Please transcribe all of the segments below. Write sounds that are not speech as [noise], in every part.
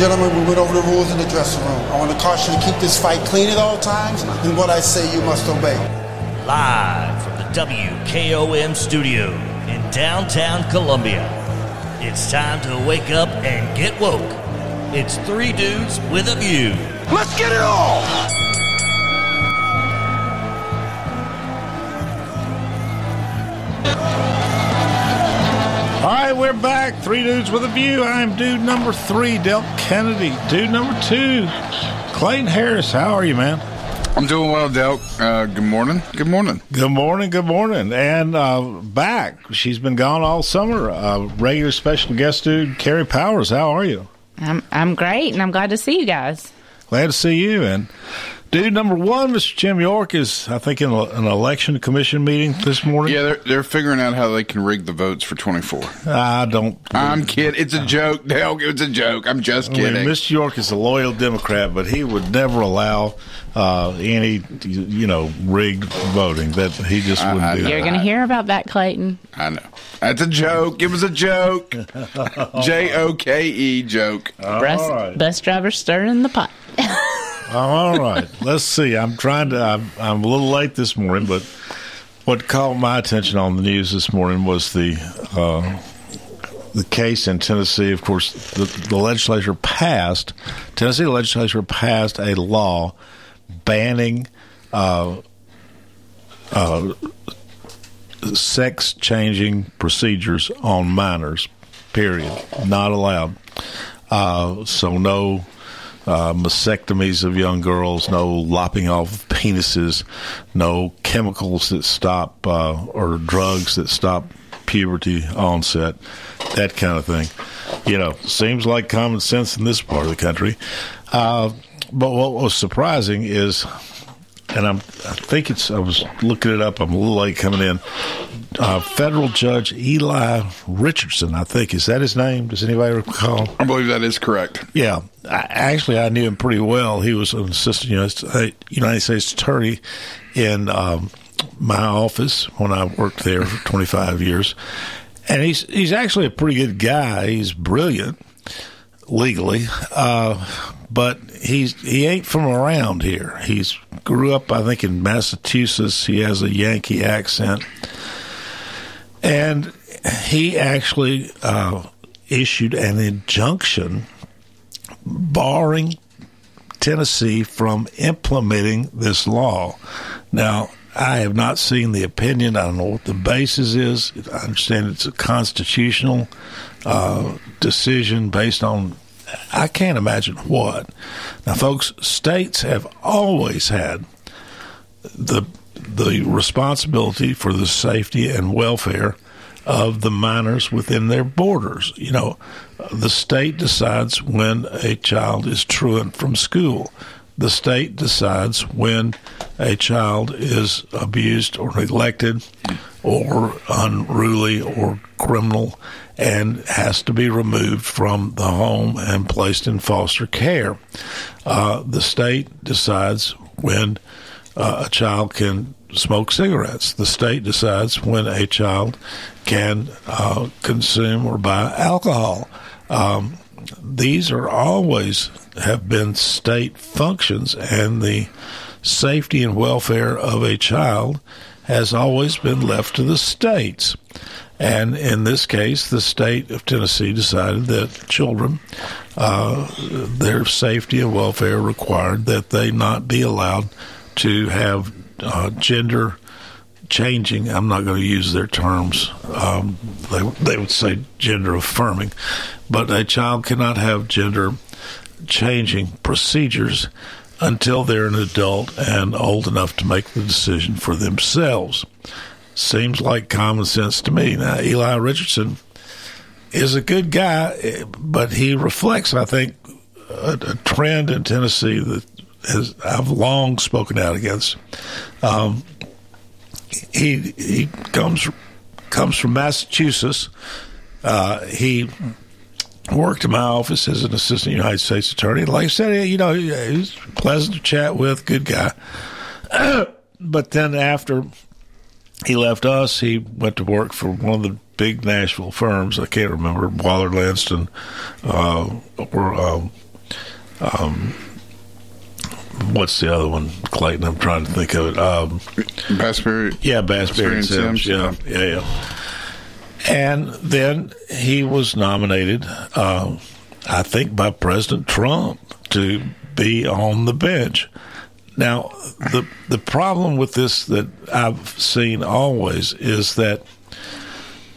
Gentlemen, we went over the rules in the dressing room. I want to caution you to keep this fight clean at all times, and what I say you must obey. Live from the WKOM studio in downtown Columbia. It's time to wake up and get woke. It's three dudes with a view. Let's get it all! All right, we're back. Three dudes with a view. I'm dude number three, Del Kennedy. Dude number two, Clayton Harris. How are you, man? I'm doing well, Del. Uh, good morning. Good morning. Good morning. Good morning. And uh, back. She's been gone all summer. Uh, regular special guest dude, Carey Powers. How are you? I'm I'm great, and I'm glad to see you guys. Glad to see you. And dude number one, Mr. Jim York, is I think in a, an election commission meeting this morning. Yeah, they're they're figuring out how they can rig the votes for 24. I don't. I'm kidding. It's a joke, Del. It's a joke. I'm just I mean, kidding. Mr. York is a loyal Democrat, but he would never allow uh, any, you know, rigged voting. That he just wouldn't I do. You're going to hear about that, Clayton. I know. That's a joke. It was a joke. [laughs] J O K E joke. Bus, All right. bus driver stirring the pot. [laughs] All right. Let's see. I'm trying to. I'm, I'm a little late this morning, but what caught my attention on the news this morning was the uh, the case in Tennessee. Of course, the, the legislature passed. Tennessee legislature passed a law banning uh, uh, sex changing procedures on minors. Period. Not allowed. Uh, so no uh, mastectomies of young girls, no lopping off of penises, no chemicals that stop uh, or drugs that stop puberty onset, that kind of thing. You know, seems like common sense in this part of the country. Uh, but what was surprising is, and I'm, I think it's, I was looking it up, I'm a little late coming in. Uh, federal Judge Eli Richardson, I think, is that his name? Does anybody recall? I believe that is correct. Yeah, I, actually, I knew him pretty well. He was an assistant United States, United States attorney in um, my office when I worked there for 25 years, and he's he's actually a pretty good guy. He's brilliant legally, uh, but he's he ain't from around here. He's grew up, I think, in Massachusetts. He has a Yankee accent, and he actually uh, issued an injunction barring Tennessee from implementing this law. Now, I have not seen the opinion. I don't know what the basis is. I understand it's a constitutional uh, decision based on. I can't imagine what. Now, folks, states have always had the the responsibility for the safety and welfare of the minors within their borders. You know, the state decides when a child is truant from school. The state decides when a child is abused or neglected or unruly or criminal and has to be removed from the home and placed in foster care. Uh, the state decides when uh, a child can smoke cigarettes. The state decides when a child can uh, consume or buy alcohol. Um, these are always have been state functions, and the safety and welfare of a child has always been left to the states. And in this case, the state of Tennessee decided that children, uh, their safety and welfare required that they not be allowed to have uh, gender changing. I'm not going to use their terms. Um, they they would say gender affirming, but a child cannot have gender changing procedures until they're an adult and old enough to make the decision for themselves. Seems like common sense to me. Now, Eli Richardson is a good guy, but he reflects, I think, a, a trend in Tennessee that has I've long spoken out against. Um, he he comes comes from Massachusetts. Uh, he worked in my office as an assistant United States attorney. Like I said, you know, he's pleasant to chat with, good guy. [clears throat] but then after he left us, he went to work for one of the big Nashville firms. I can't remember Waller Lansden uh, or um, um, what's the other one, Clayton? I'm trying to think of it. Um, Bass Berry. yeah, Bass Berry and Sims. Sims, Yeah, yeah, yeah. And then he was nominated, uh, I think, by President Trump to be on the bench. Now, the the problem with this that I've seen always is that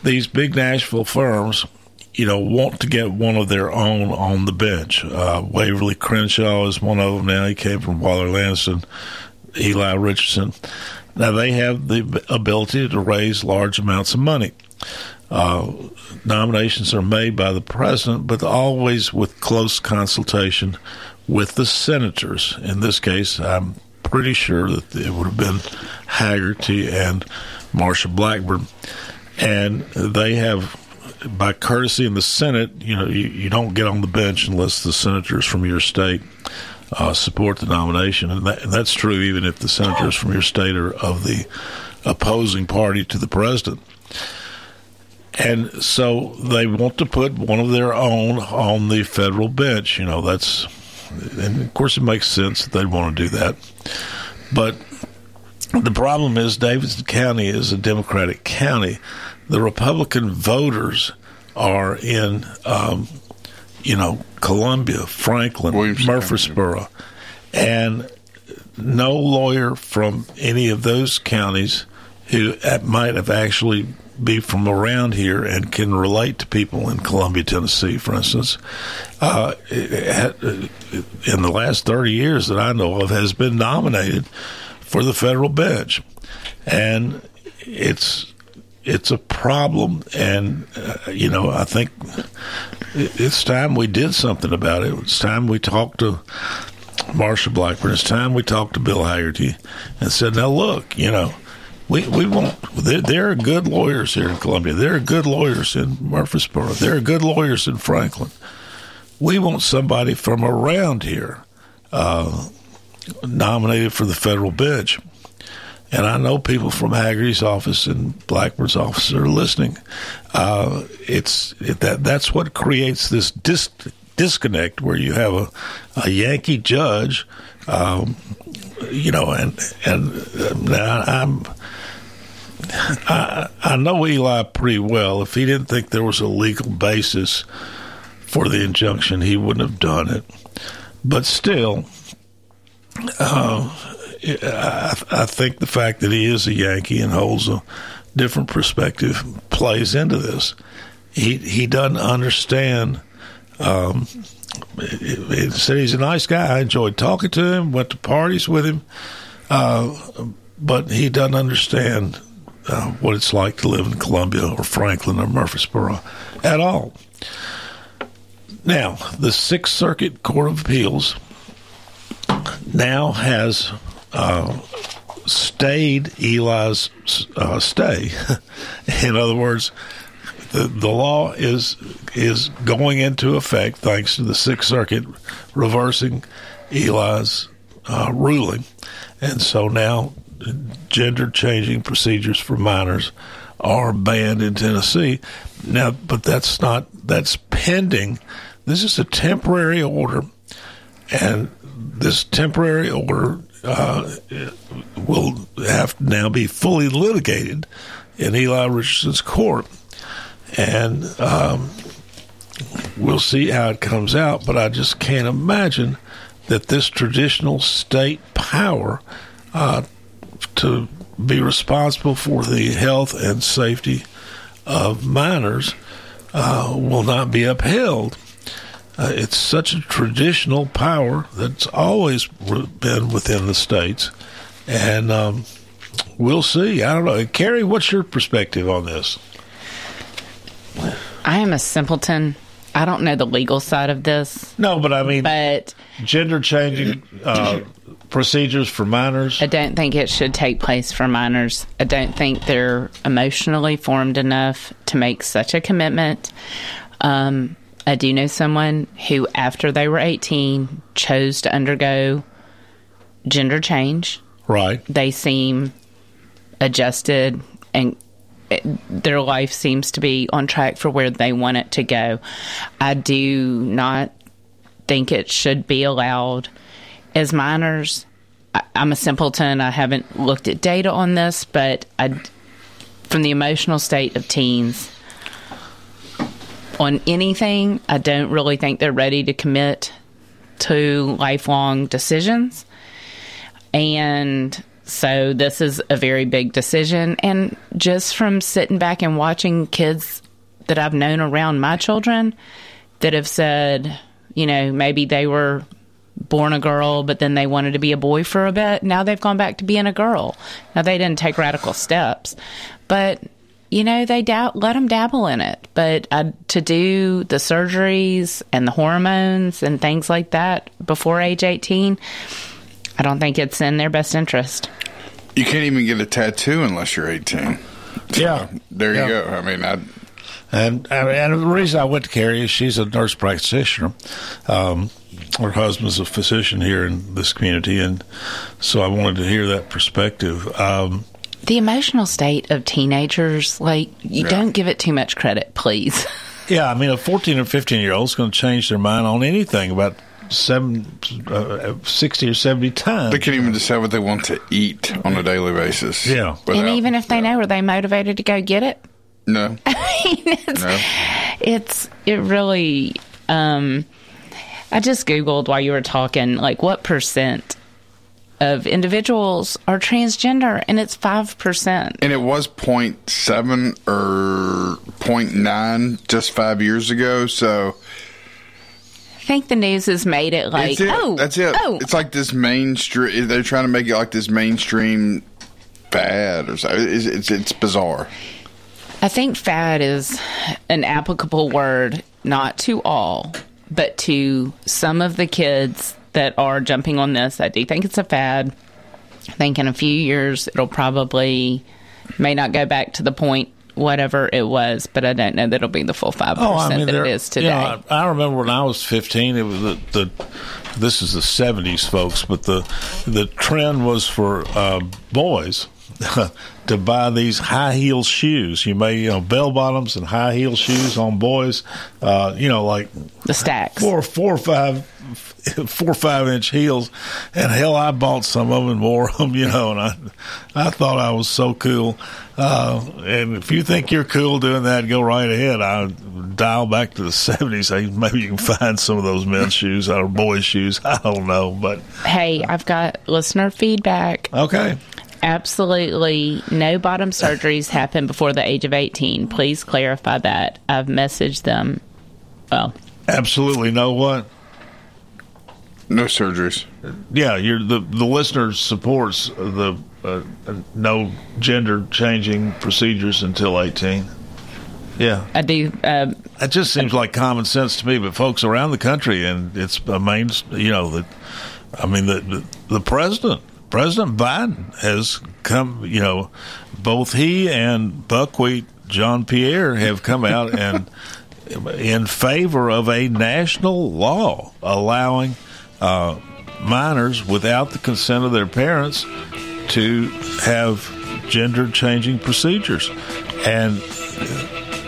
these big Nashville firms, you know, want to get one of their own on the bench. Uh, Waverly Crenshaw is one of them now. He came from Waller Lansden, Eli Richardson. Now, they have the ability to raise large amounts of money. Uh, nominations are made by the president, but always with close consultation with the senators. In this case, I'm pretty sure that it would have been Hagerty and Marsha Blackburn. And they have, by courtesy in the Senate, you know, you, you don't get on the bench unless the senators from your state uh, support the nomination. And, that, and that's true even if the senators from your state are of the opposing party to the president. And so they want to put one of their own on the federal bench. You know, that's, and of course, it makes sense that they want to do that. But the problem is, Davidson County is a Democratic county. The Republican voters are in, um, you know, Columbia, Franklin, Murfreesboro, and no lawyer from any of those counties who uh, might have actually be from around here and can relate to people in Columbia, Tennessee, for instance, uh, in the last 30 years that I know of, has been nominated for the federal bench. And it's it's a problem, and uh, you know I think it's time we did something about it. It's time we talked to Marsha Blackburn. It's time we talked to Bill Hagerty and said, "Now look, you know, we we won't. There, there are good lawyers here in Columbia. There are good lawyers in Murfreesboro. There are good lawyers in Franklin. We want somebody from around here uh, nominated for the federal bench." And I know people from Hagerty's office and Blackburn's office are listening. Uh, it's it, that that's what creates this dis- disconnect where you have a, a Yankee judge, um, you know, and and uh, now I'm. I, I know Eli pretty well. If he didn't think there was a legal basis for the injunction, he wouldn't have done it. But still, uh, I, I think the fact that he is a Yankee and holds a different perspective plays into this. He he doesn't understand. Um, it said he's a nice guy. I enjoyed talking to him. Went to parties with him, uh, but he doesn't understand uh, what it's like to live in Columbia or Franklin or Murfreesboro at all. Now, the Sixth Circuit Court of Appeals now has uh, stayed Eli's uh, stay. [laughs] In other words, the, the law is is going into effect thanks to the Sixth Circuit reversing Eli's uh, ruling, and so now gender changing procedures for minors are banned in Tennessee. Now, but that's not that's pending. This is a temporary order, and this temporary order uh, will have to now be fully litigated in Eli Richardson's court. And um, we'll see how it comes out, but I just can't imagine that this traditional state power uh, to be responsible for the health and safety of minors uh, will not be upheld. Uh, it's such a traditional power that's always been within the states, and um, we'll see. I don't know, Carey. What's your perspective on this? I am a simpleton. I don't know the legal side of this, No, but I mean, but gender changing uh, procedures for minors. I don't think it should take place for minors. I don't think they're emotionally formed enough to make such a commitment. Um, I do know someone who, after they were 18, chose to undergo gender change. Right. They seem adjusted and their life seems to be on track for where they want it to go. I do not think it should be allowed. As minors, I, I'm a simpleton. I haven't looked at data on this, but I, from the emotional state of teens, on anything, I don't really think they're ready to commit to lifelong decisions. And so this is a very big decision. And just from sitting back and watching kids that I've known around my children that have said, you know, maybe they were born a girl, but then they wanted to be a boy for a bit. Now they've gone back to being a girl. Now they didn't take radical steps, but you know they doubt let them dabble in it. But uh, to do the surgeries and the hormones and things like that before age eighteen, I don't think it's in their best interest. You can't even get a tattoo unless you're 18. Yeah. There you Yeah. go. I mean, I, And and the reason I went to Carey is she's a nurse practitioner. Um, her husband's a physician here in this community, and so I wanted to hear that perspective. Um, The emotional state of teenagers, like you Yeah. don't give it too much credit, please. [laughs] yeah, I mean, a 14 or 15 year old is going to change their mind on anything about seven, uh, 60 or 70 times. they can't even decide what they want to eat on a daily basis. Yeah. and even if they know, are they motivated to go get it? No. [laughs] it's, No. it's it really um i just googled while you were talking like what percent of individuals are transgender and it's 5% And it was 0.7 or 0.9 just five years ago. So i think the news has made it like it. oh that's it. oh It's like this mainstream. They're trying to make it like this mainstream fad or something. It's, it's, it's bizarre. i think fad is an applicable word not to all but to some of the kids that are jumping on this i do think it's a fad I think in a few years it'll probably may not go back to the point whatever it was, but I don't know that it'll be the full five percent I mean, that it is you today. know, I, I remember when I was 15, it was the, the this is the 70s, folks, but the the trend was for uh, boys [laughs] to buy these high heel shoes. You may, you know, bell bottoms and high heel shoes on boys. Uh, you know, like the stacks. four, four or five, four or five inch heels, and hell, I bought some of them and wore them. You know, and I, I thought I was so cool. Uh, and if you think you're cool doing that, go right ahead. I dial back to the seventies. Maybe you can find some of those men's shoes or boys' shoes. I don't know, but Hey, I've got listener feedback. okay. Absolutely no bottom surgeries happen before the age of 18. Please clarify that. I've messaged them. Well, Absolutely know what. No surgeries. Yeah, you're the the listener supports the uh, no gender changing procedures until eighteen. Yeah, I do. Uh, That just seems like common sense to me. But folks around the country, and it's a main, you know, the, I mean, the, the the president, President Biden, has come. You know, both he and Buckwheat Jean-Pierre have come out [laughs] and in favor of a national law allowing uh, minors, without the consent of their parents, to have gender changing procedures, and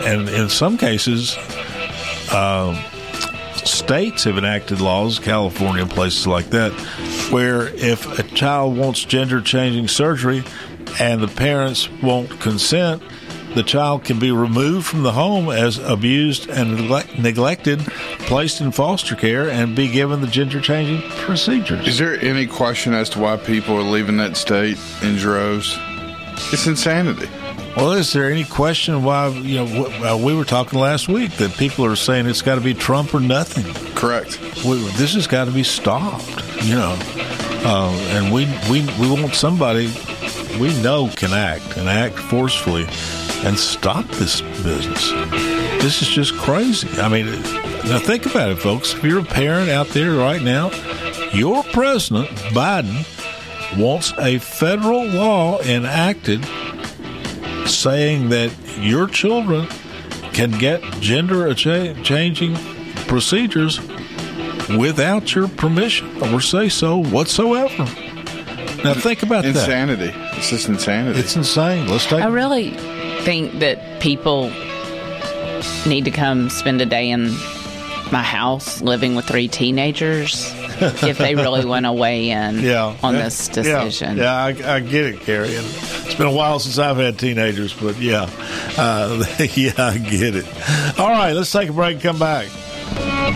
and in some cases, um, states have enacted laws, California and places like that, where if a child wants gender changing surgery and the parents won't consent, the child can be removed from the home as abused and neglect- neglected, placed in foster care, and be given the gender changing procedures. Is there any question as to why people are leaving that state in droves? It's insanity. Well, is there any question why, you know, uh, we were talking last week that people are saying it's got to be Trump or nothing. Correct. we, this has got to be stopped, you know. Uh, and we, we we want somebody we know can act and act forcefully and stop this business. This is just crazy. I mean, now think about it, folks. If you're a parent out there right now, your president Biden wants a federal law enacted saying that your children can get gender changing procedures without your permission or say so whatsoever. Now think about that. Insanity. It's just insanity. It's insane. Let's take I really think that people need to come spend a day in my house living with three teenagers if they really [laughs] want to weigh in Yeah. on Yeah. this decision. Yeah, yeah I, I get it, Carey. Been a while since I've had teenagers, but yeah, uh, [laughs] yeah, I get it. All right, let's take a break and come back.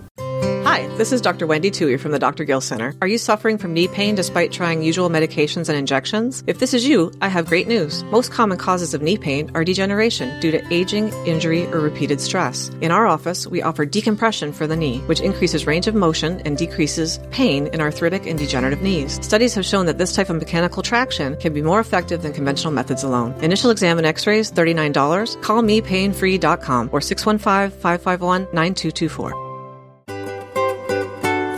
Hi, this is Dr. Wendy Tui from the Dr. Gill Center. Are you suffering from knee pain despite trying usual medications and injections? If this is you, I have great news. Most common causes of knee pain are degeneration due to aging, injury, or repeated stress. In our office, we offer decompression for the knee, which increases range of motion and decreases pain in arthritic and degenerative knees. Studies have shown that this type of mechanical traction can be more effective than conventional methods alone. Initial exam and x-rays, $39. Call me painfree.com or 615-551-9224.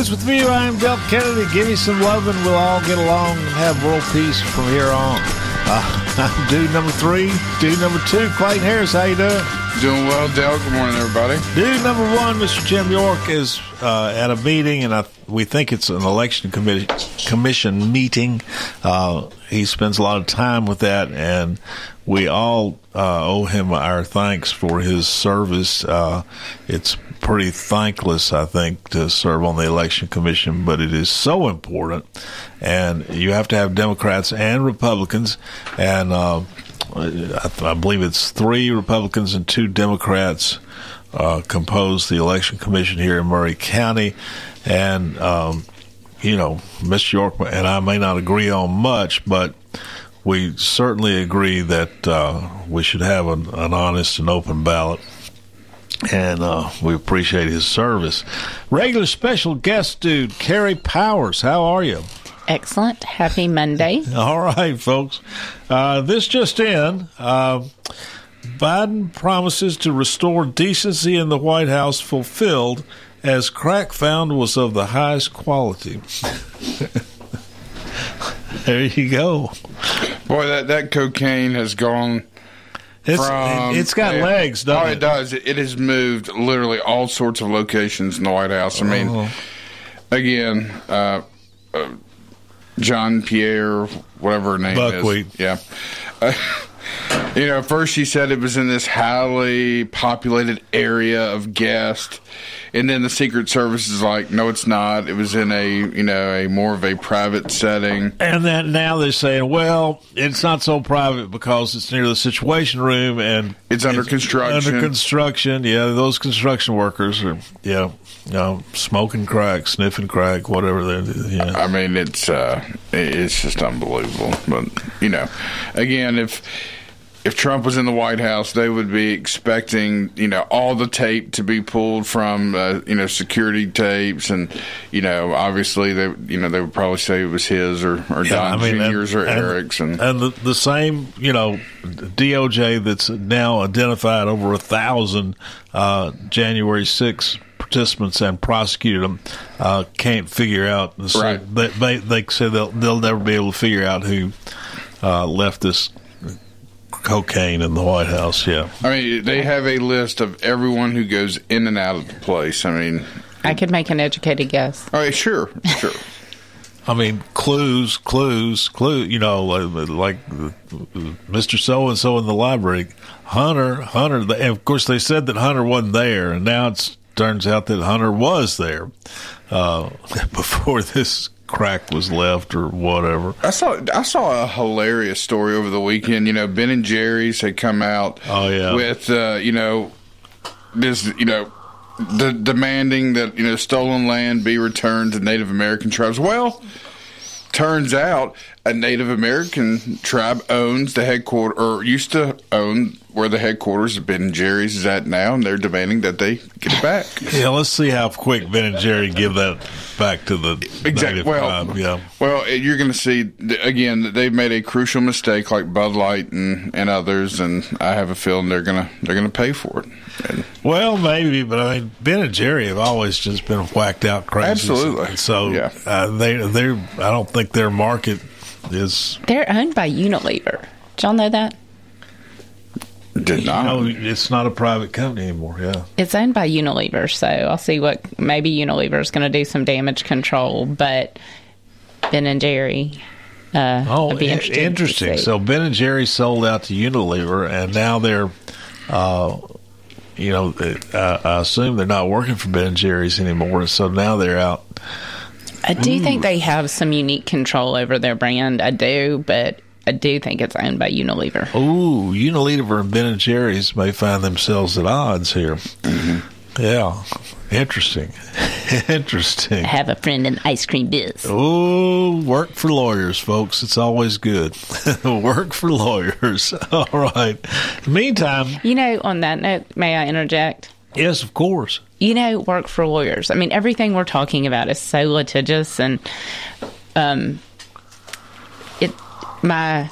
News with me. I am Del Kennedy. Give me some love and we'll all get along and have world peace from here on. Uh, [laughs] dude number three. Dude number two, Clayton Harris. How you doing? Doing well, Dale. Good morning, everybody. Dude number one, Mr. Jim York, is uh, at a meeting, and I, we think it's an election commi- commission meeting. Uh, he spends a lot of time with that, and we all uh, owe him our thanks for his service. Uh, it's pretty thankless, I think, to serve on the election commission, but it is so important, and you have to have Democrats and Republicans, and uh, I, I believe it's three Republicans and two Democrats uh, compose the election commission here in Maury County, and um, you know, Mr. York and I may not agree on much, but we certainly agree that uh, we should have an, an honest and open ballot. And uh, we appreciate his service. Regular special guest dude, Carey Powers. How are you? Excellent. Happy Monday. [laughs] All right, folks. Uh, this just in. Uh, Biden promises to restore decency in the White House fulfilled as crack found was of the highest quality. [laughs] there you go. Boy, that, that cocaine has gone. It's, from, it's got legs, doesn't oh, it? it does. It, has moved literally all sorts of locations in the White House. I mean, Oh. again, uh, uh, Jean-Pierre, whatever her name Buckwheat. is. Yeah. Uh, [laughs] you know, first she said it was in this highly populated area of guest. And then the Secret Service is like, no, it's not. It was in a, you know, a more of a private setting. And then now they're saying, well, it's not so private because it's near the Situation Room and It's under construction. Under construction, yeah. Those construction workers are, yeah, you know, smoking crack, sniffing crack, whatever they do. Yeah. I mean, it's uh, it's just unbelievable. But you know, again, if if Trump was in the White House, they would be expecting you know all the tape to be pulled from uh, you know security tapes, and you know obviously they you know they would probably say it was his or, or Yeah, Don I mean, Junior's or and- Eric's, and And the, the same, you know, DOJ that's now identified over a thousand uh, January 6 participants and prosecuted them uh, can't figure out. So Right. They, they, they say they'll, they'll never be able to figure out who uh, left this cocaine in the White House. Yeah. I mean they have a list of everyone who goes in and out of the place. I mean, I could make an educated guess. all right, sure, sure. [laughs] I mean, clues, clues, clue. You know, like, like Mr. So and So in the library, Hunter, Hunter. And of course, they said that Hunter wasn't there, and now it turns out that Hunter was there uh, [laughs] before this crack was left or whatever. I saw I saw a hilarious story over the weekend. You know, Ben and Jerry's had come out. Oh, yeah. with uh, you know this you know the demanding that you know stolen land be returned to Native American tribes. Well, turns out a Native American tribe owns the headquarters, or used to own where the headquarters of Ben and Jerry's is at now, and they're demanding that they get it back. Yeah, let's see how quick Ben and Jerry give that back to the Exactly. native Well, tribe. Yeah. Well, you're going to see again that they've made a crucial mistake, like Bud Light and, and others, and I have a feeling they're gonna they're gonna pay for it. And Well, maybe, but I mean, Ben and Jerry have always just been whacked out crazy. Absolutely. So uh, they they I don't think their market is. They're owned by Unilever. Did y'all know that? Did not. No, it's not a private company anymore. Yeah. It's owned by Unilever, so I'll see what maybe Unilever is going to do some damage control, but Ben and Jerry. Uh, Oh, I'd be i- interesting. So Ben and Jerry sold out to Unilever, and now they're, uh, you know, uh, I assume they're not working for Ben and Jerry's anymore. So now they're out. I do Mm. think they have some unique control over their brand. I do, but I do think it's owned by Unilever. Ooh, Unilever and Ben and Jerry's may find themselves at odds here. Yeah, interesting. [laughs] interesting. I have a friend in ice cream biz. Oh, work for lawyers, folks. It's always good. [laughs] work for lawyers. [laughs] All right. Meantime, You know, on that note, may I interject? Yes, of course. you know, work for lawyers. I mean, everything we're talking about is so litigious, and um, it my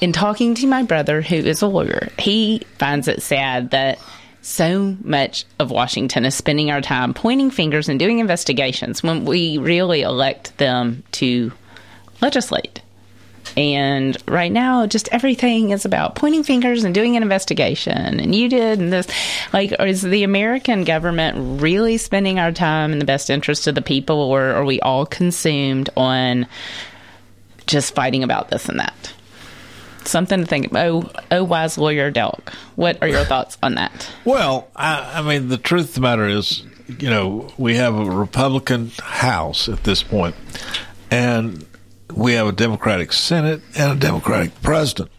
in talking to my brother who is a lawyer, he finds it sad that so much of Washington is spending our time pointing fingers and doing investigations when we really elect them to legislate. And right now, just everything is about pointing fingers and doing an investigation. And you did, and this. Like, is the American government really spending our time in the best interest of the people, or are we all consumed on just fighting about this and that? Something to think. Oh, oh, wise lawyer Delk. What are your thoughts on that? Well, I, I mean, the truth of the matter is, you know, we have a Republican House at this point, and we have a Democratic Senate and a Democratic President.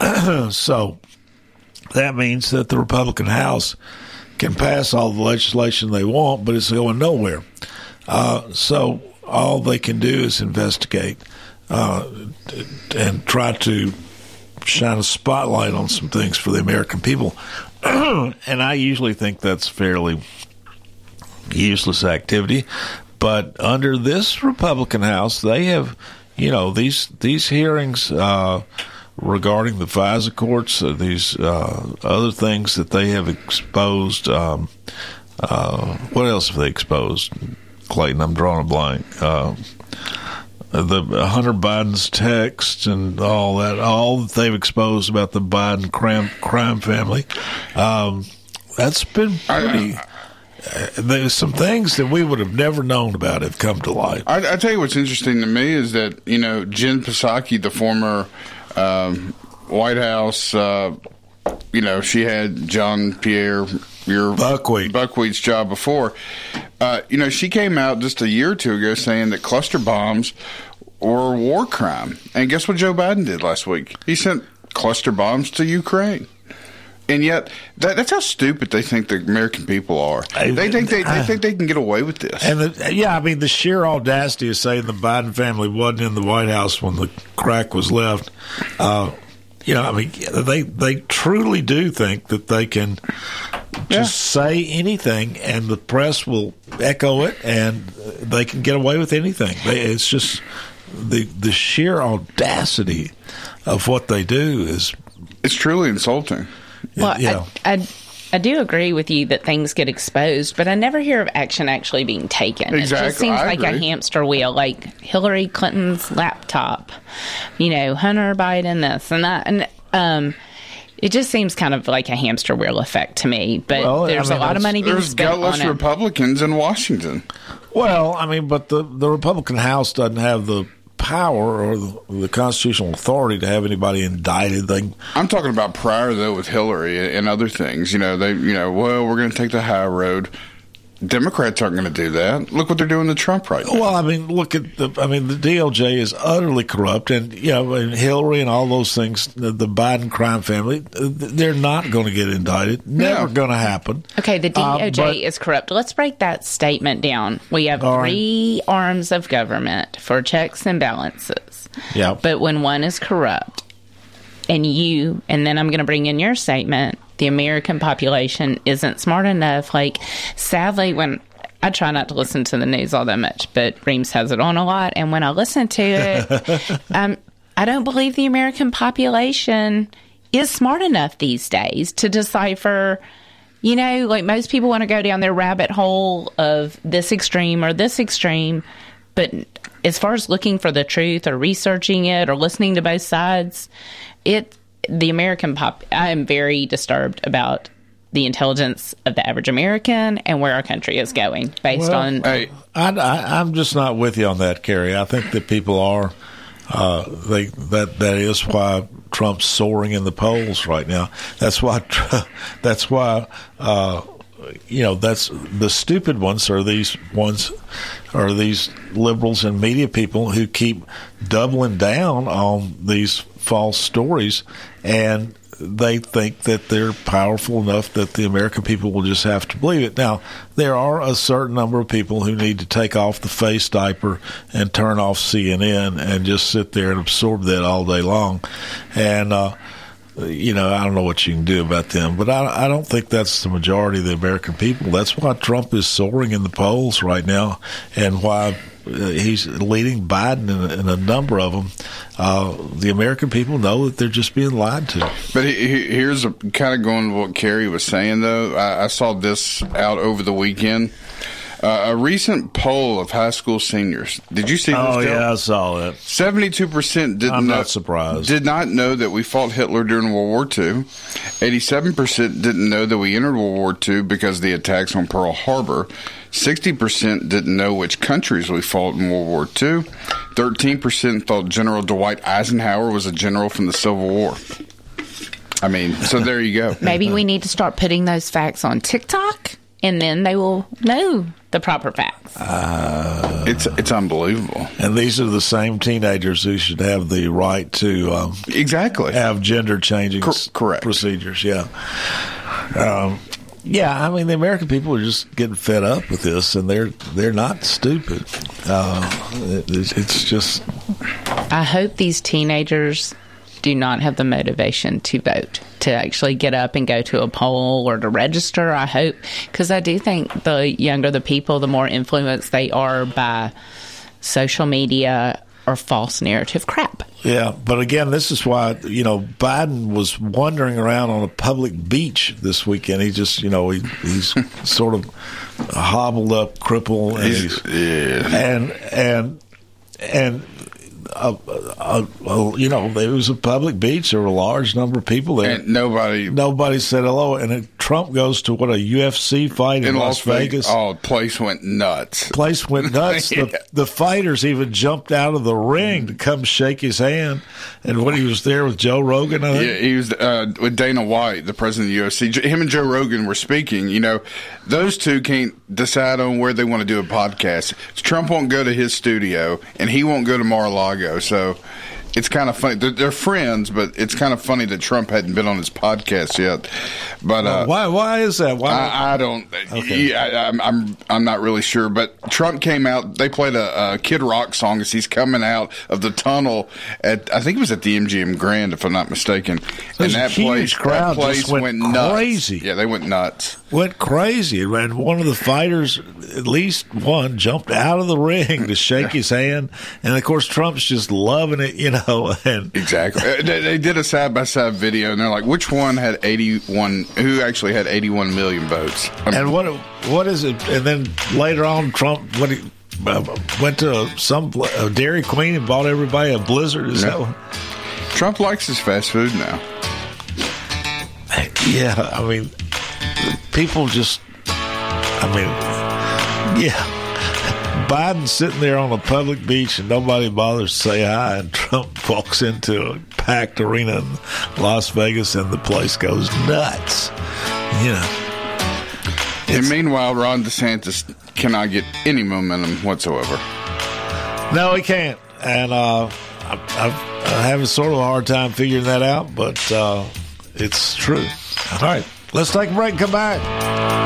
[clears throat] so that means that the Republican House can pass all the legislation they want, but it's going nowhere. Uh, so all they can do is investigate uh, and try to shine a spotlight on some things for the American people. [clears throat] and I usually think that's fairly useless activity. But under this Republican House, they have, you know, these these hearings uh, regarding the FISA courts, uh, these uh, other things that they have exposed. Um, uh, what else have they exposed, Clayton? I'm drawing a blank. Uh, the Hunter Biden's text and all that, all that they've exposed about the Biden crime, crime family. Um, that's been pretty. uh, there's some things that we would have never known about have come to light. I, I tell you what's interesting to me is that you know Jen Psaki, the former um, White House, uh, you know she had Jean-Pierre your Buckwheat Buckwheat's job before. Uh, you know she came out just a year or two ago saying that cluster bombs were a war crime, and guess what Joe Biden did last week? He sent cluster bombs to Ukraine. And yet, that, that's how stupid they think the American people are. They think they, they [sighs] think they can get away with this. And the, yeah, I mean the sheer audacity of saying the Biden family wasn't in the White House when the crack was left. Uh, you know, I mean they they truly do think that they can just say anything and the press will echo it and they can get away with anything. They, it's just the the sheer audacity of what they do is it's truly insulting. Well, yeah. I, I, I do agree with you that things get exposed, but I never hear of action actually being taken. It just seems I like a hamster wheel, like Hillary Clinton's laptop, you know, Hunter Biden this and that. And um, it just seems kind of like a hamster wheel effect to me. But Well, I there's mean, a lot of money being There's spent gutless on it. Republicans in Washington. Well, I mean, but the the Republican House doesn't have the power or the, constitutional authority to have anybody indicted. I'm talking about prior though with Hillary and other things. You know, they you know, well, we're going to take the high road. Democrats aren't going to do that. Look what they're doing to Trump right now. Well, I mean, look at the. I mean, the DOJ is utterly corrupt, and you know, and Hillary and all those things. The, the Biden crime family, uh, they're not going to get indicted. Never going to happen. Okay, the Uh, DOJ but- is corrupt. Let's break that statement down. We have All right. three arms of government for checks and balances. Yeah. But when one is corrupt, and you, and then I'm going to bring in your statement, the American population isn't smart enough. Like, sadly, when I try not to listen to the news all that much, but Reams has it on a lot. And when I listen to it, [laughs] um, I don't believe the American population is smart enough these days to decipher. You know, like most people want to go down their rabbit hole of this extreme or this extreme, but as far as looking for the truth or researching it or listening to both sides, it the American pop. I am very disturbed about the intelligence of the average American and where our country is going based Well, on. I, I, I'm just not with you on that, Carey. I think that people are. Uh, they that that is why Trump's soaring in the polls right now. That's why. [laughs] That's why. Uh, you know, that's the stupid ones are these ones are these liberals and media people who keep doubling down on these false stories and they think that they're powerful enough that the American people will just have to believe it. Now, there are a certain number of people who need to take off the face diaper and turn off CNN and just sit there and absorb that all day long. And, uh, you know, I don't know what you can do about them, but I, I don't think that's the majority of the American people. That's why Trump is soaring in the polls right now, and why he's leading Biden in, a- in a number of them. Uh, the American people know that they're just being lied to. But he, he, here's a kind of going to what Carey was saying, though. I, I saw this out over the weekend. Uh, a recent poll of high school seniors. Did you see this? Oh Joe? yeah, I saw that. Seventy-two percent did I'm not not surprised. Did not know that we fought Hitler during World War II. Eighty-seven percent didn't know that we entered World War II because of the attacks on Pearl Harbor. Sixty percent didn't know which countries we fought in World War II. Thirteen percent thought General Dwight Eisenhower was a general from the Civil War. I mean, so there you go. Maybe we need to start putting those facts on TikTok, and then they will know the proper facts. Uh, it's it's unbelievable. And these are the same teenagers who should have the right to um, exactly have gender changing correct procedures. Yeah. Um, yeah, I mean the American people are just getting fed up with this, and they're they're not stupid. Uh, it, it's- it's just I hope these teenagers do not have the motivation to vote, to actually get up and go to a poll or to register. I hope, because I do think the younger the people, the more influenced they are by social media or false narrative crap. Yeah, but again, this is why you know Biden was wandering around on a public beach this weekend. He just you know he, he's [laughs] sort of hobbled up, crippled, and He's- he's, and and and. Uh, uh, uh, you know, it was a public beach. There were a large number of people there. And nobody, nobody said hello. And then Trump goes to what a UFC fight in, in Las Vegas. Oh, place went nuts. Place went nuts. [laughs] Yeah. the, the fighters even jumped out of the ring to come shake his hand. And when he was there with Joe Rogan, I think. Yeah, he was uh, with Dana White, the president of the UFC. Him and Joe Rogan were speaking. You know, those two can't decide on where they want to do a podcast. Trump won't go to his studio, and he won't go to Mar-a-Lago. So it's kind of funny. They're, they're friends, but it's kind of funny that Trump hadn't been on his podcast yet. But uh, why? Why is that? Why? I, I don't. Yeah, I, I'm, I'm. I'm not really sure. But Trump came out. They played a, a Kid Rock song as he's coming out of the tunnel at. I think it was at the MGM Grand, if I'm not mistaken. There's and that place, crowd that place just went nuts. crazy. Yeah, they went nuts. went crazy. And one of the fighters, at least one, jumped out of the ring to shake [laughs] his hand. And of course, Trump's just loving it, you know. [laughs] And Exactly. Uh, they, they did a side by side video, and they're like, which one had 81? Who actually had 81 million votes? I mean, and what what is it? And then later on, Trump when he uh, went to some uh, Dairy Queen and bought everybody a Blizzard. Is that? What, Trump likes his fast food now. [laughs] yeah, I mean, people just. I mean, yeah. Biden sitting there on a public beach and nobody bothers to say hi, and [laughs] Trump walks into a packed arena in Las Vegas and the place goes nuts. You know. And meanwhile, Ron DeSantis cannot get any momentum whatsoever. No, he can't. And uh, I, I've, I'm having sort of a hard time figuring that out, but uh, it's true. All right, let's take a break and come back.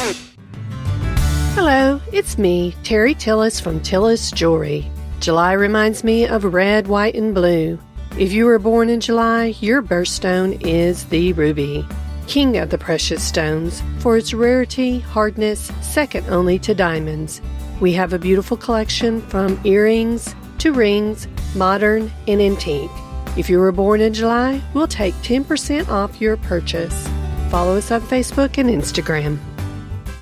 Hello, it's me, Terry Tillis from Tillis Jewelry. July reminds me of red, white, and blue. If you were born in July, your birthstone is the ruby, king of the precious stones, for its rarity, hardness, second only to diamonds. We have a beautiful collection from earrings to rings, modern and antique. If you were born in July, we'll take 10% off your purchase. Follow us on Facebook and Instagram.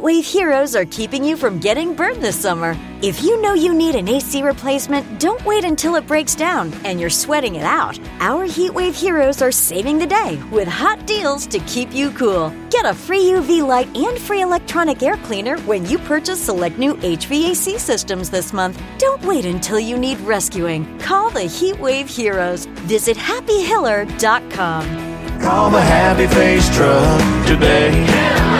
Heatwave Heroes are keeping you from getting burned this summer. If you know you need an AC replacement, don't wait until it breaks down and you're sweating it out. Our Heatwave Heroes are saving the day with hot deals to keep you cool. Get a free UV light and free electronic air cleaner when you purchase select new HVAC systems this month. Don't wait until you need rescuing. Call the Heatwave Heroes. Visit happyhiller.com. Call the Happy Face Truck today.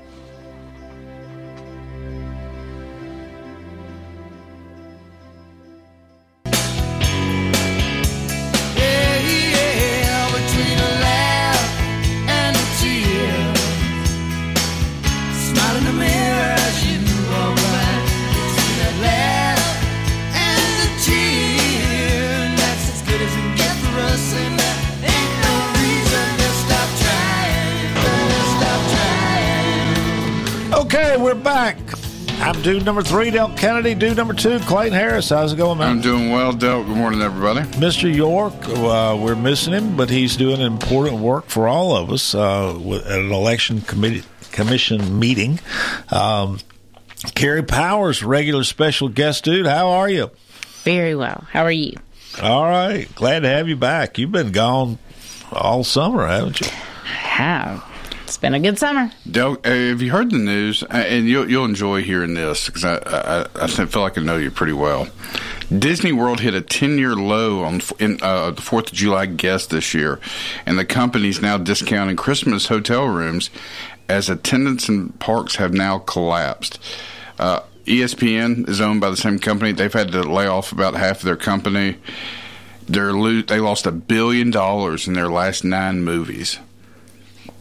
Dude number three, Delk Kennedy. Dude number two, Clayton Harris. How's it going, man? I'm doing well, Delk. Good morning, everybody. Mr. York, uh, we're missing him, but he's doing important work for all of us uh, with, at an election committee commission meeting. Um, Carey Powers, regular special guest dude. How are you? Very well. How are you? All right. Glad to have you back. You've been gone all summer, haven't you? I have. It's been a good summer. Delk, uh, have you heard the news? Uh, And you'll, you'll enjoy hearing this because I, I, I feel like I know you pretty well. Disney World hit a 10 year low on in, uh, the 4th of July guest this year, and the company's now discounting Christmas hotel rooms as attendance in parks have now collapsed. Uh, ESPN is owned by the same company. They've had to lay off about half of their company. They're lo- they lost a billion dollars in their last nine movies.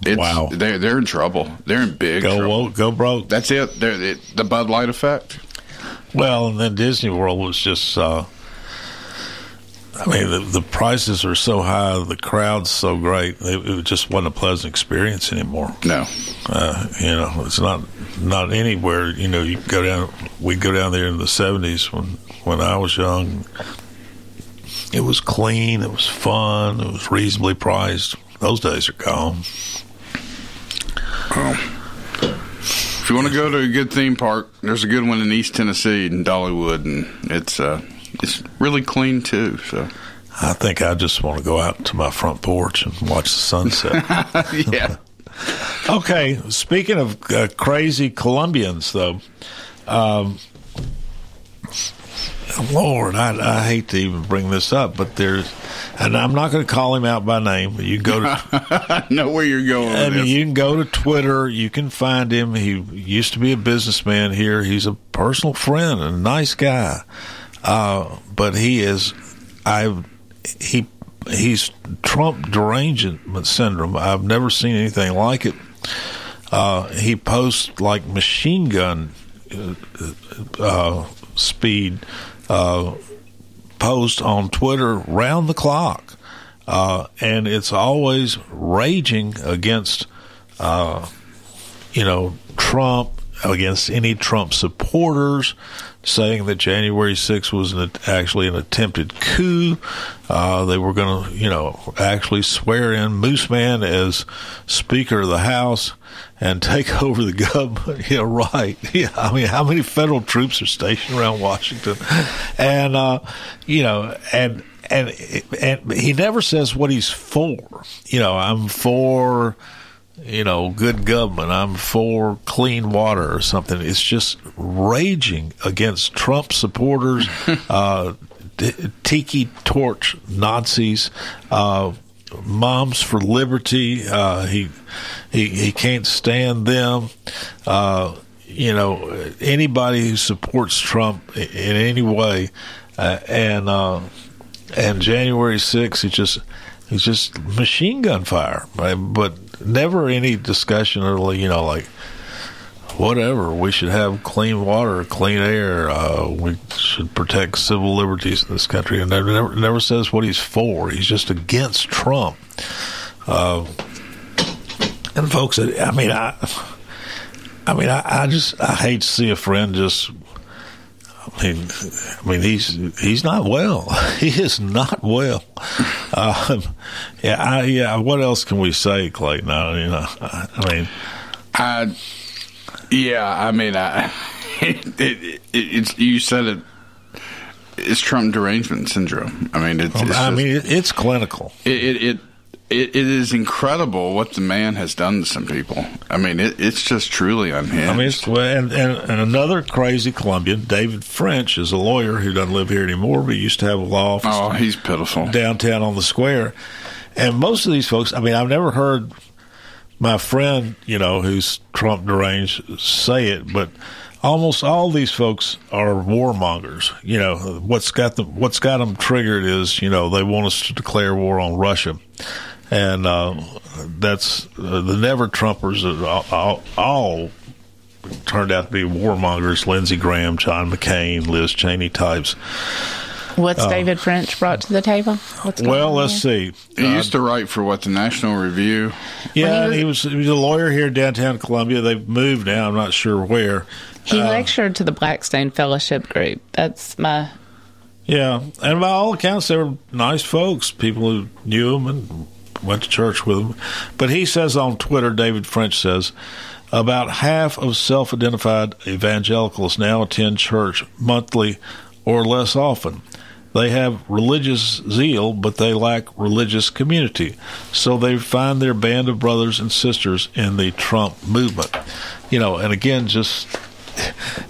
It's, Wow. they're they're in trouble. They're in big Go trouble. woke, go broke. That's it. They're, it. The Bud Light effect. Well, and then Disney World was just. Uh, I mean, the, the prices are so high, the crowd's so great. It, it just wasn't a pleasant experience anymore. No, uh, you know, it's not not anywhere. You know, you go down. We go down there in the seventies when when I was young. It was clean. It was fun. It was reasonably priced. Those days are gone. If you want to go to a good theme park, there's a good one in East Tennessee in Dollywood, and it's uh, it's really clean too. So I think I just want to go out to my front porch and watch the sunset. [laughs] yeah. [laughs] Okay, speaking of uh, crazy Columbians, though, um, Lord, I, I hate to even bring this up, but there's, and I'm not going to call him out by name, but you can go to. I [laughs] know where you're going. I mean, you can go to Twitter. You can find him. He used to be a businessman here. He's a personal friend and a nice guy, uh, but he is. I he he's Trump derangement syndrome. I've never seen anything like it. Uh, he posts like machine gun uh, uh, speed uh, post on Twitter round the clock, uh, and it's always raging against, uh, you know, Trump against any Trump supporters, saying that January 6th was an, actually an attempted coup. Uh, they were going to, you know, actually swear in Moose Man as Speaker of the House and [laughs] take over the government. [laughs] Yeah, right. [laughs] Yeah, I mean, how many federal troops are stationed around Washington? And uh, you know, and and and he never says what he's for. You know, I'm for you know, good government. I'm for clean water or something. It's just raging against Trump supporters, [laughs] uh, tiki torch Nazis, uh, moms for liberty. Uh, he, he he can't stand them. Uh, you know, anybody who supports Trump in any way, uh, and uh, and January 6th, it's just it's just machine gun fire, right? but never any discussion or you know like whatever. We should have clean water, clean air. Uh, we should protect civil liberties in this country, and never, never never says what he's for. He's just against Trump. Uh, and folks, I mean, I, I mean, I, I just I hate to see a friend just I mean, I mean, he's he's not well. [laughs] He is not well. Um, yeah, I, yeah. What else can we say, Clayton? I, you know, I, I mean, I, yeah, I mean, I, [laughs] it, it, it's you said it. It's Trump derangement syndrome. I mean, it's. it's I just- mean, it, it's clinical. it, it, it it is incredible what the man has done to some people. I mean, it, it's just truly unhinged. I mean, well, and, and and another crazy Columbian, David French, is a lawyer who doesn't live here anymore, but he used to have a law office. Oh, he's pitiful. downtown on the square. And most of these folks, I mean, I've never heard my friend, you know, who's Trump deranged, say it, but almost all these folks are warmongers. You know, what's got them, what's got them triggered is, you know, they want us to declare war on Russia. And uh, that's uh, the never Trumpers, are all, all, all turned out to be warmongers Lindsey Graham, John McCain, Liz Cheney types. What's Uh, David French brought to the table? What's Well, let's here? see. He used to write for what the National Review. Yeah, and he was he was a lawyer here in downtown Columbia. They've moved now. I'm not sure where. He Uh, lectured to the Blackstone Fellowship Group. That's my. Yeah, and by all accounts, they were nice folks. People who knew him and went to church with him. But he says on Twitter, David French says, about half of self-identified evangelicals now attend church monthly or less often. They have religious zeal, but they lack religious community. So they find their band of brothers and sisters in the Trump movement. You know, and again, just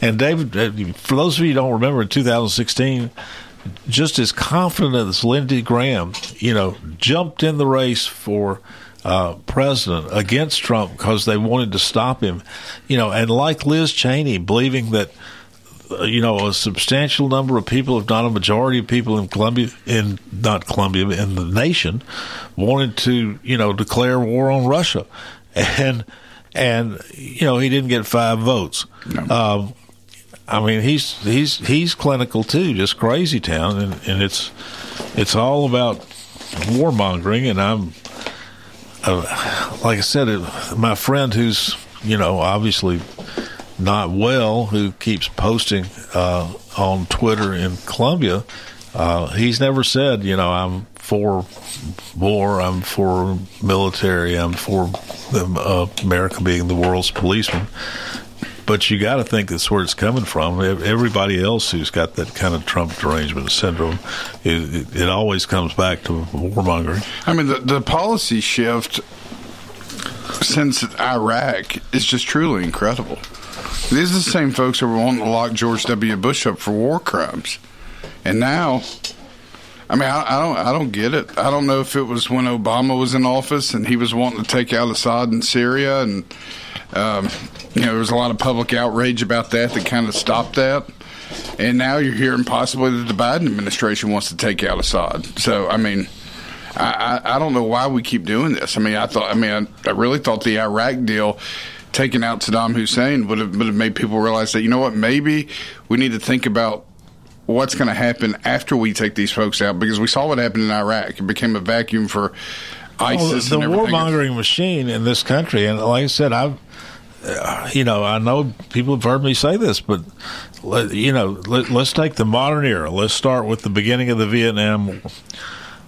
and David, for those of you who don't remember, in 2016, just as confident as Lindsey Graham, you know, jumped in the race for uh, president against Trump because they wanted to stop him, you know, and like Liz Cheney, believing that. uh, You know, a substantial number of people, if not a majority of people in Columbia, in not Columbia, but in the nation, wanted to, you know, declare war on Russia, and and you know he didn't get five votes. Um, I mean, he's he's he's clinical too, just crazy town, and, and it's it's all about warmongering. And I'm, uh, like I said, it, my friend who's you know obviously not well, who keeps posting uh, on Twitter in Columbia, uh, he's never said, you know, I'm for war, I'm for military, I'm for uh, America being the world's policeman. But you got to think that's where it's coming from. Everybody else who's got that kind of Trump derangement syndrome, it, it, it always comes back to warmongering. I mean, the, the policy shift since Iraq is just truly incredible. These are the same folks who were wanting to lock George W. Bush up for war crimes, and now, I mean, I, I don't, I don't get it. I don't know if it was when Obama was in office and he was wanting to take out Assad in Syria, and um, you know, there was a lot of public outrage about that that kind of stopped that. And now you're hearing possibly that the Biden administration wants to take out Assad. So, I mean, I, I, I don't know why we keep doing this. I mean, I thought, I mean, I, I really thought the Iraq deal taking out Saddam Hussein would have, would have made people realize that, you know what, maybe we need to think about what's going to happen after we take these folks out because we saw what happened in Iraq. It became a vacuum for ISIS Well, the warmongering machine in this country, and like I said, I've, Uh, you know, I know people have heard me say this, but let, you know, let, let's take the modern era. Let's start with the beginning of the Vietnam War.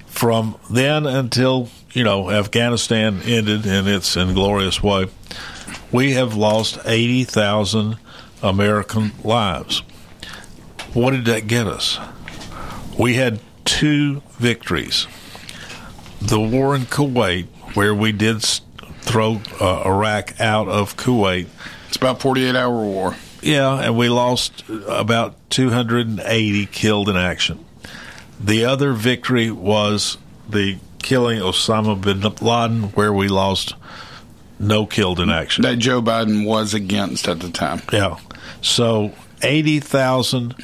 From then until you know Afghanistan ended in its inglorious way, we have lost eighty thousand American lives. What did that get us? We had two victories the war in Kuwait, where we did s- throw uh, Iraq out of Kuwait. It's about 48 hour war. Yeah, and we lost about 280 killed in action. The other victory was the killing Osama bin Laden, where we lost no killed in action. That Joe Biden was against at the time. Yeah. So 80,000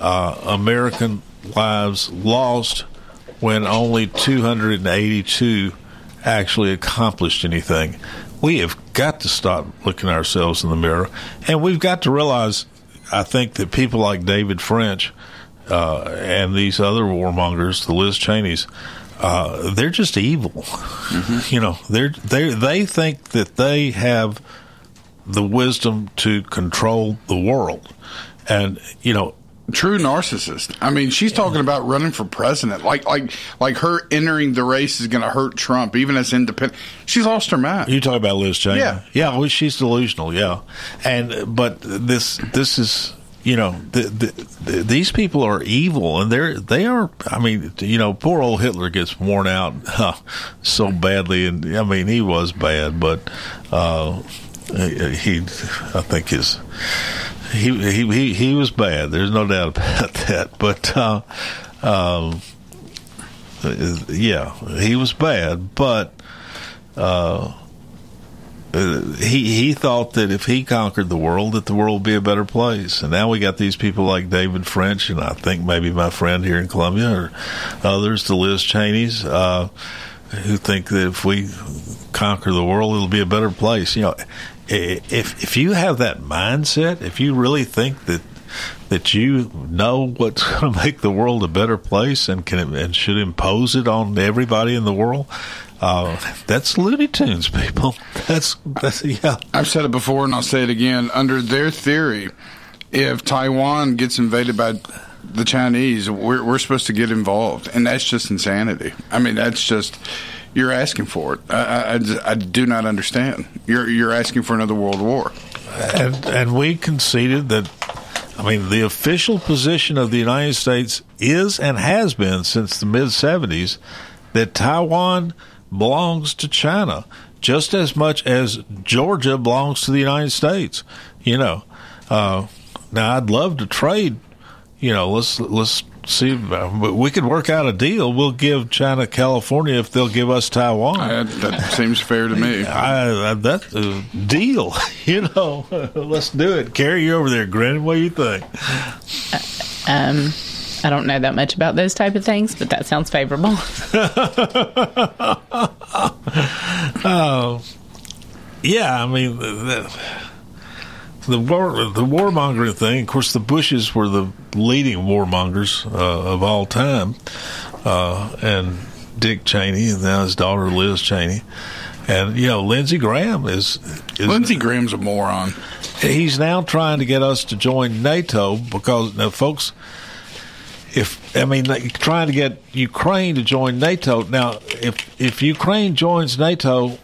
uh, American lives lost when only 282 actually accomplished anything. We have got to stop looking ourselves in the mirror, and we've got to realize. I think that people like David French uh, and these other warmongers, the Liz Cheneys, uh, they're just evil. You know, they're they they think that they have the wisdom to control the world, and you know, True narcissist. I mean, she's talking about running for president. Like, like, like her entering the race is going to hurt Trump, even as independent. She's lost her mind. You talk about Liz Cheney. Yeah. yeah. Well, she's delusional. Yeah, and but this this is you know the, the, the, these people are evil, and they're they are. I mean, you know, poor old Hitler gets worn out huh, so badly, and I mean, he was bad, but uh, he, I think his. He, he he was bad. There's no doubt about [laughs] that. But uh, um, yeah, he was bad. But uh, uh, he he thought that if he conquered the world, that the world would be a better place. And now we got these people like David French, and I think maybe my friend here in Columbia, or others, the Liz Cheneys, uh, who think that if we conquer the world, it'll be a better place. You know, if if you have that mindset, if you really think that that you know what's [laughs] going to make the world a better place and can and should impose it on everybody in the world. Uh, that's Looney Tunes, [laughs] people. That's that's yeah. I've said it before, and I'll say it again. Under their theory, if Taiwan gets invaded by the Chinese, we're, we're supposed to get involved, and that's just insanity. I mean, that's just you're asking for it. I, I, I do not understand. You're you're asking for another world war, and and we conceded that. I mean, the official position of the United States is and has been since the mid '70s that Taiwan belongs to China just as much as Georgia belongs to the United States. You know, uh, now I'd love to trade. You know, let's let's see. We could work out a deal. We'll give China California if they'll give us Taiwan. Uh, that seems fair to me. [laughs] I, I, that's a deal. [laughs] You know, [laughs] let's do it. Carey, you over there grinning. What do you think? Um, I don't know that much about those type of things, but that sounds favorable. oh, yeah. I mean, the, war, the warmongering thing. Of course, the Bushes were the leading warmongers uh, of all time, uh, and Dick Cheney, and now his daughter Liz Cheney, and you know Lindsey Graham is, is Lindsey Graham's a moron. He's now trying to get us to join NATO because now, folks if I mean trying to get Ukraine to join NATO. Now, if if Ukraine joins NATO,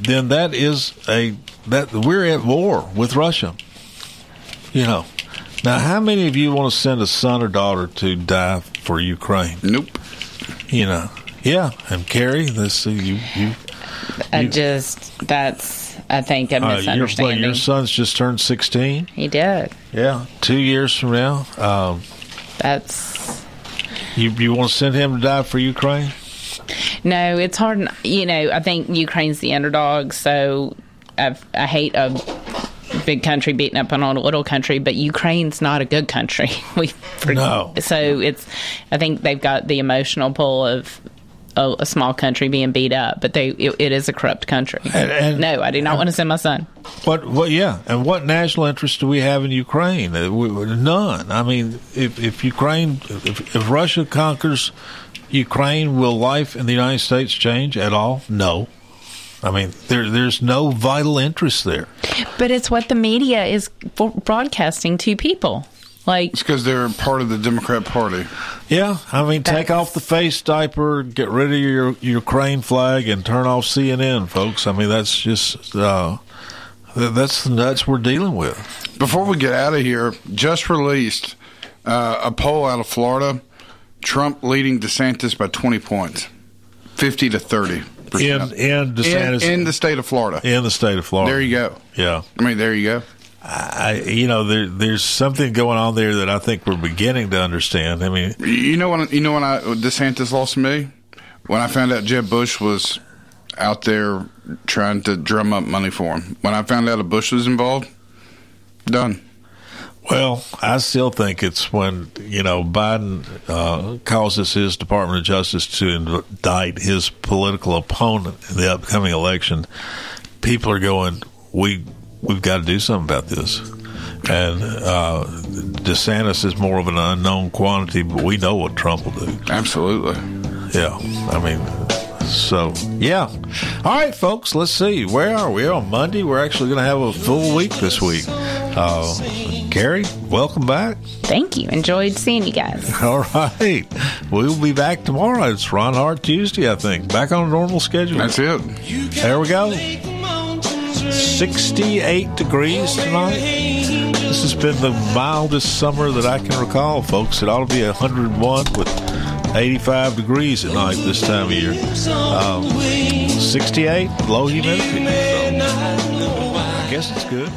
then that is a that we're at war with Russia. You know. Now, how many of you want to send a son or daughter to die for Ukraine? Nope. You know. Yeah, and Carey, this uh, you you. I just that's I think a Uh, your, misunderstanding. your son's just turned sixteen. he did. Yeah, two years from now. Um, That's you you want to send him to die for Ukraine? no, it's hard. You know, I think Ukraine's the underdog, so I've, I hate a big country beating up on a little country, but Ukraine's not a good country. [laughs] we No. so it's. I think they've got the emotional pull of. A, a small country being beat up, but they it, it is a corrupt country. And- and- no, I do not want to send my son. What? What? Yeah. And what national interest do we have in Ukraine? Uh, None. I mean, if if Ukraine, if, if Russia conquers Ukraine, will life in the United States change at all? No. I mean, there there's no vital interest there. But it's what the media is broadcasting to people. Like It's because they're part of the Democrat Party. Yeah, I mean, take off the face diaper, get rid of your Ukraine flag, and turn off CNN, folks. I mean, that's just uh, that's the nuts we're dealing with. Before we get out of here, just released uh, a poll out of Florida. Trump leading DeSantis by 20 points, 50 to 30. In in DeSantis in, in the state of Florida. in the state of Florida. There you go. Yeah. I mean, there you go. I, you know, there, there's something going on there that I think we're beginning to understand. I mean, You know when you know when I DeSantis lost me when I found out Jeb Bush was out there trying to drum up money for him. When I found out a Bush was involved, done. Well, I still think it's when you know Biden uh, causes his Department of Justice to indict his political opponent in the upcoming election. People are going, we we've got to do something about this. And uh, DeSantis is more of an unknown quantity, but we know what Trump will do. Absolutely. Yeah, I mean, so yeah. All right, folks. Let's see. Where are we on Monday? We're actually going to have a full week this week. Uh, Carey, welcome back. Thank you. Enjoyed seeing you guys. [laughs] All right, we'll be back tomorrow. It's Ron Hart Tuesday, I think. Back on a normal schedule. That's it. There we go. 68 degrees tonight. This has been the mildest summer that I can recall, folks. It ought to be 101 with 85 degrees at night this time of year. Um, 68, low humidity. So I guess it's good.